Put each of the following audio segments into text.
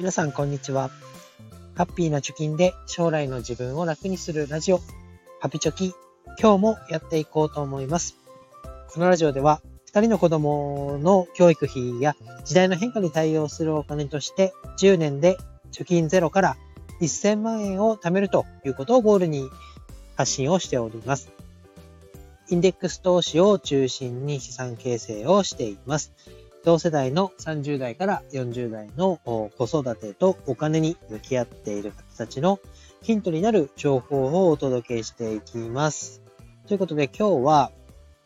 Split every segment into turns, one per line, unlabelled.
皆さんこんにちは。ハッピーな貯金で将来の自分を楽にするラジオ、ハピチョキ、今日もやっていこうと思います。このラジオでは、2人の子供の教育費や時代の変化に対応するお金として、10年で貯金ゼロから1000万円を貯めるということをゴールに発信をしております。インデックス投資を中心に資産形成をしています。同世代の30代から40代の子育てとお金に向き合っている方たちのヒントになる情報をお届けしていきます。ということで今日は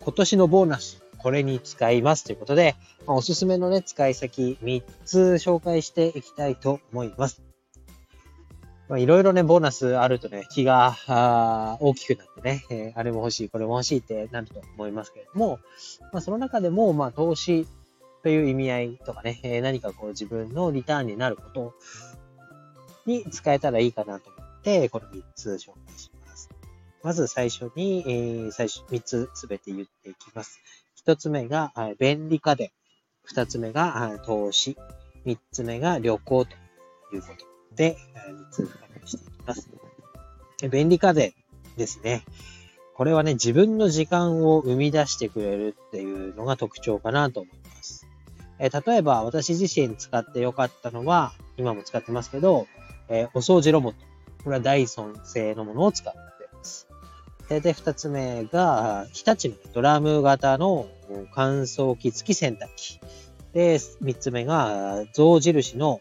今年のボーナス、これに使いますということで、まおすすめのね、使い先3つ紹介していきたいと思います。いろいろね、ボーナスあるとね、気が大きくなってね、えー、あれも欲しい、これも欲しいってなると思いますけれども、まあ、その中でも、まあ、投資という意味合いとかね、え何かこう自分のリターンになることに使えたらいいかなと思って、この3つ紹介します。まず最初に、えー、最初3つすべて言っていきます。1つ目が便利家電。2つ目が投資。3つ目が旅行ということで、3つ確認していきます。便利家電ですね。これはね、自分の時間を生み出してくれるっていうのが特徴かなと思います。えー、例えば私自身使ってよかったのは、今も使ってますけど、えー、お掃除ロボット。これはダイソン製のものを使ってます。で、で二つ目が、日立のドラム型の乾燥機付き洗濯機。で、三つ目が、象印の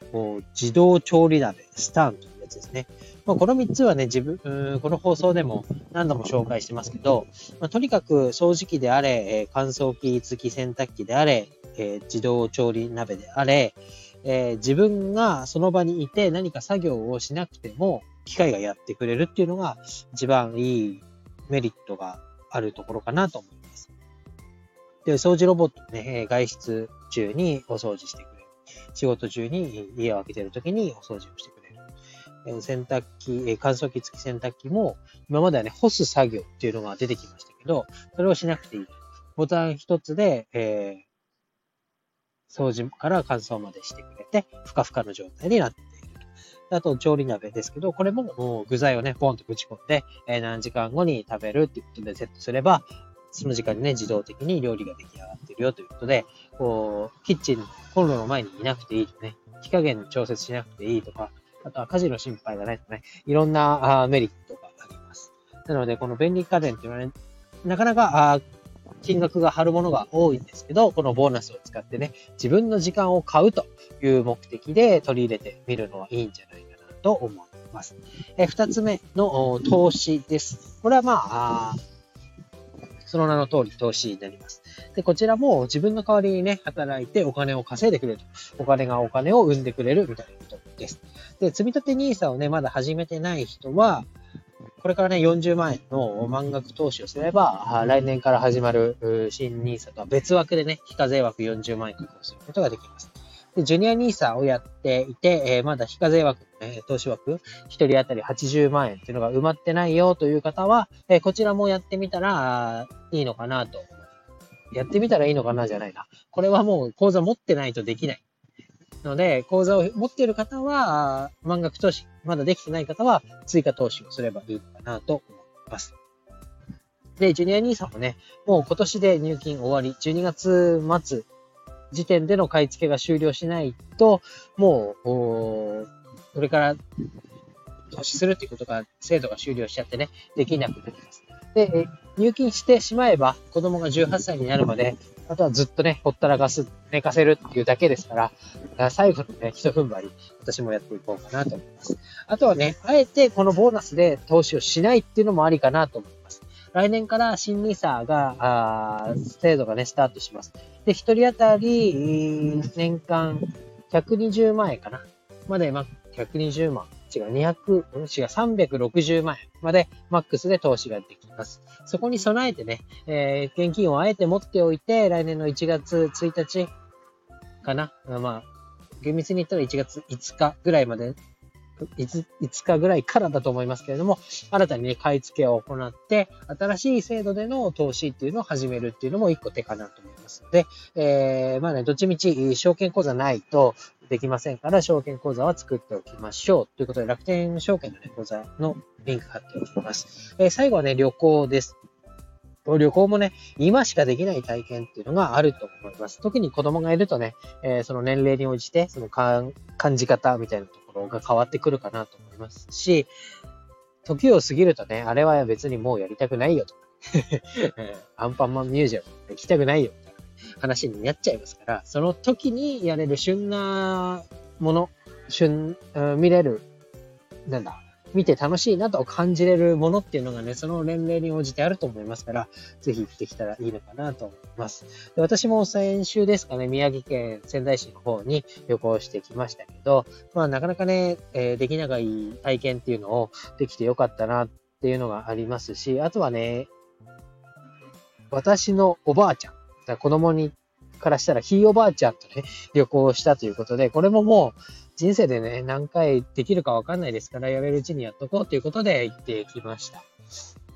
自動調理鍋、スタンというやつですね。まあ、この三つはね、自分、この放送でも何度も紹介してますけど、まあ、とにかく掃除機であれ、乾燥機付き洗濯機であれ、えー、自動調理鍋であれ、えー、自分がその場にいて何か作業をしなくても機械がやってくれるっていうのが一番いいメリットがあるところかなと思います。で、掃除ロボットね、外出中にお掃除してくれる。仕事中に家を開けてる時にお掃除をしてくれる。洗濯機、乾燥機付き洗濯機も今まではね、干す作業っていうのが出てきましたけど、それをしなくていい。ボタン一つで、えー掃除から乾燥までしてくれて、ふかふかの状態になっている。あと、調理鍋ですけど、これも具材をね、ポンとぶち込んで、えー、何時間後に食べるっていうことでセットすれば、その時間にね、自動的に料理が出来上がってるよということで、こう、キッチンコンロの前にいなくていいとね、火加減調節しなくていいとか、あとは家事の心配がないとかね、いろんなメリットがあります。なので、この便利家電っていうのはね、なかなか金額が張るものが多いんですけど、このボーナスを使ってね、自分の時間を買うという目的で取り入れてみるのはいいんじゃないかなと思います。え二つ目の投資です。これはまあその名の通り投資になります。で、こちらも自分の代わりにね、働いてお金を稼いでくれると。お金がお金を生んでくれるみたいなことです。で、積立 NISA をね、まだ始めてない人は、これからね、40万円の満額投資をすれば、来年から始まる新 NISA とは別枠でね、非課税枠40万円確保することができます。で、ジュニア NISA をやっていて、え、まだ非課税枠、投資枠、1人当たり80万円っていうのが埋まってないよという方は、え、こちらもやってみたらいいのかなと。やってみたらいいのかなじゃないな。これはもう口座持ってないとできない。ので、口座を持っている方は、満額投資、まだできてない方は、追加投資をすればいいのかなと思います。で、ジュニア NISA もね、もう今年で入金終わり、12月末時点での買い付けが終了しないと、もう、これから投資するっていうことが、制度が終了しちゃってね、できなくなります。で、入金してしまえば、子供が18歳になるまで、あとはずっとね、ほったらかす、寝かせるっていうだけですから、最後のね、一踏ん張り、私もやっていこうかなと思います。あとはね、あえてこのボーナスで投資をしないっていうのもありかなと思います。来年から新 NISA が、あ制度がね、スタートします。で、一人当たり、年間120万円かなまで、ま120万。違う、200、違う、360万円までマックスで投資ができます。そこに備えてね、えー、現金をあえて持っておいて、来年の1月1日かな？まあ、厳密に言ったら1月5日ぐらいまで 5, 日ぐらいからだと思いますけれども、新たにね、買い付けを行って、新しい制度での投資っていうのを始めるっていうのも一個手かなと思います。ますので、えー、まあね、どっちみち証券口座ないとできませんから、証券口座は作っておきましょう。ということで、楽天証券の、ね、口座のリンク貼っておきます。えー、最後はね、旅行です。旅行もね、今しかできない体験っていうのがあると思います。特に子供がいるとね、えー、その年齢に応じて、その感じ方みたいなところが変わってくるかなと思いますし、時を過ぎるとね、あれは別にもうやりたくないよとか。アンパンマンミュージアム行きたくないよ話になっちゃいますから、その時にやれる旬なもの、旬、見れる、なんだ、見て楽しいなと感じれるものっていうのがね、その年齢に応じてあると思いますから、ぜひ行ってきたらいいのかなと思います。で私も先週ですかね、宮城県仙台市の方に旅行してきましたけど、まあなかなかね、えー、できない体験っていうのをできてよかったなっていうのがありますし、あとはね、私のおばあちゃん、だ子供にからしたらひいおばあちゃんとね、旅行したということで、これももう人生でね、何回できるかわかんないですから、やれるうちにやっとこうということで行ってきました。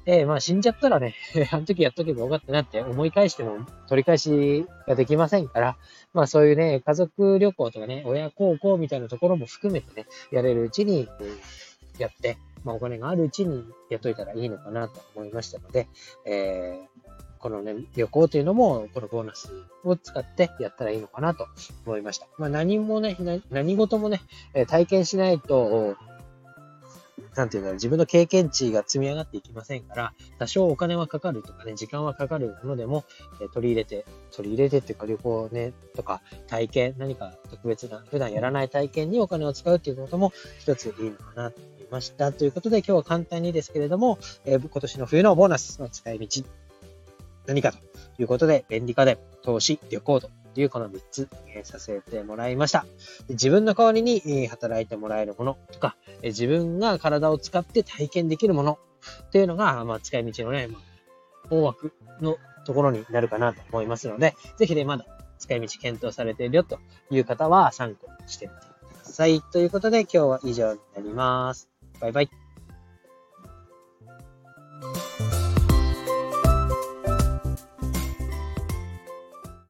で、まあ死んじゃったらね、あの時やっとけばよかったなって思い返しても取り返しができませんから、まあそういうね、家族旅行とかね、親孝行みたいなところも含めてね、やれるうちにやって、まあお金があるうちにやっといたらいいのかなと思いましたので、えーこのね、旅行というのも、このボーナスを使ってやったらいいのかなと思いました。まあ何もね、何事もね、体験しないと、なんていうんだろう、自分の経験値が積み上がっていきませんから、多少お金はかかるとかね、時間はかかるものでも、え取り入れて、取り入れてっていうか旅行ね、とか体験、何か特別な、普段やらない体験にお金を使うっていうことも一ついいのかなと思いました。ということで今日は簡単にですけれども、えー、今年の冬のボーナスの使い道何かということで、便利家電、投資、旅行というこの3つ、え、させてもらいました。自分の代わりに、え、働いてもらえるものとか、え、自分が体を使って体験できるものっていうのが、まあ、使い道のね、まあ、大枠のところになるかなと思いますので、ぜひね、まだ使い道検討されているよという方は参考にしてみてください。ということで今日は以上になります。バイバイ。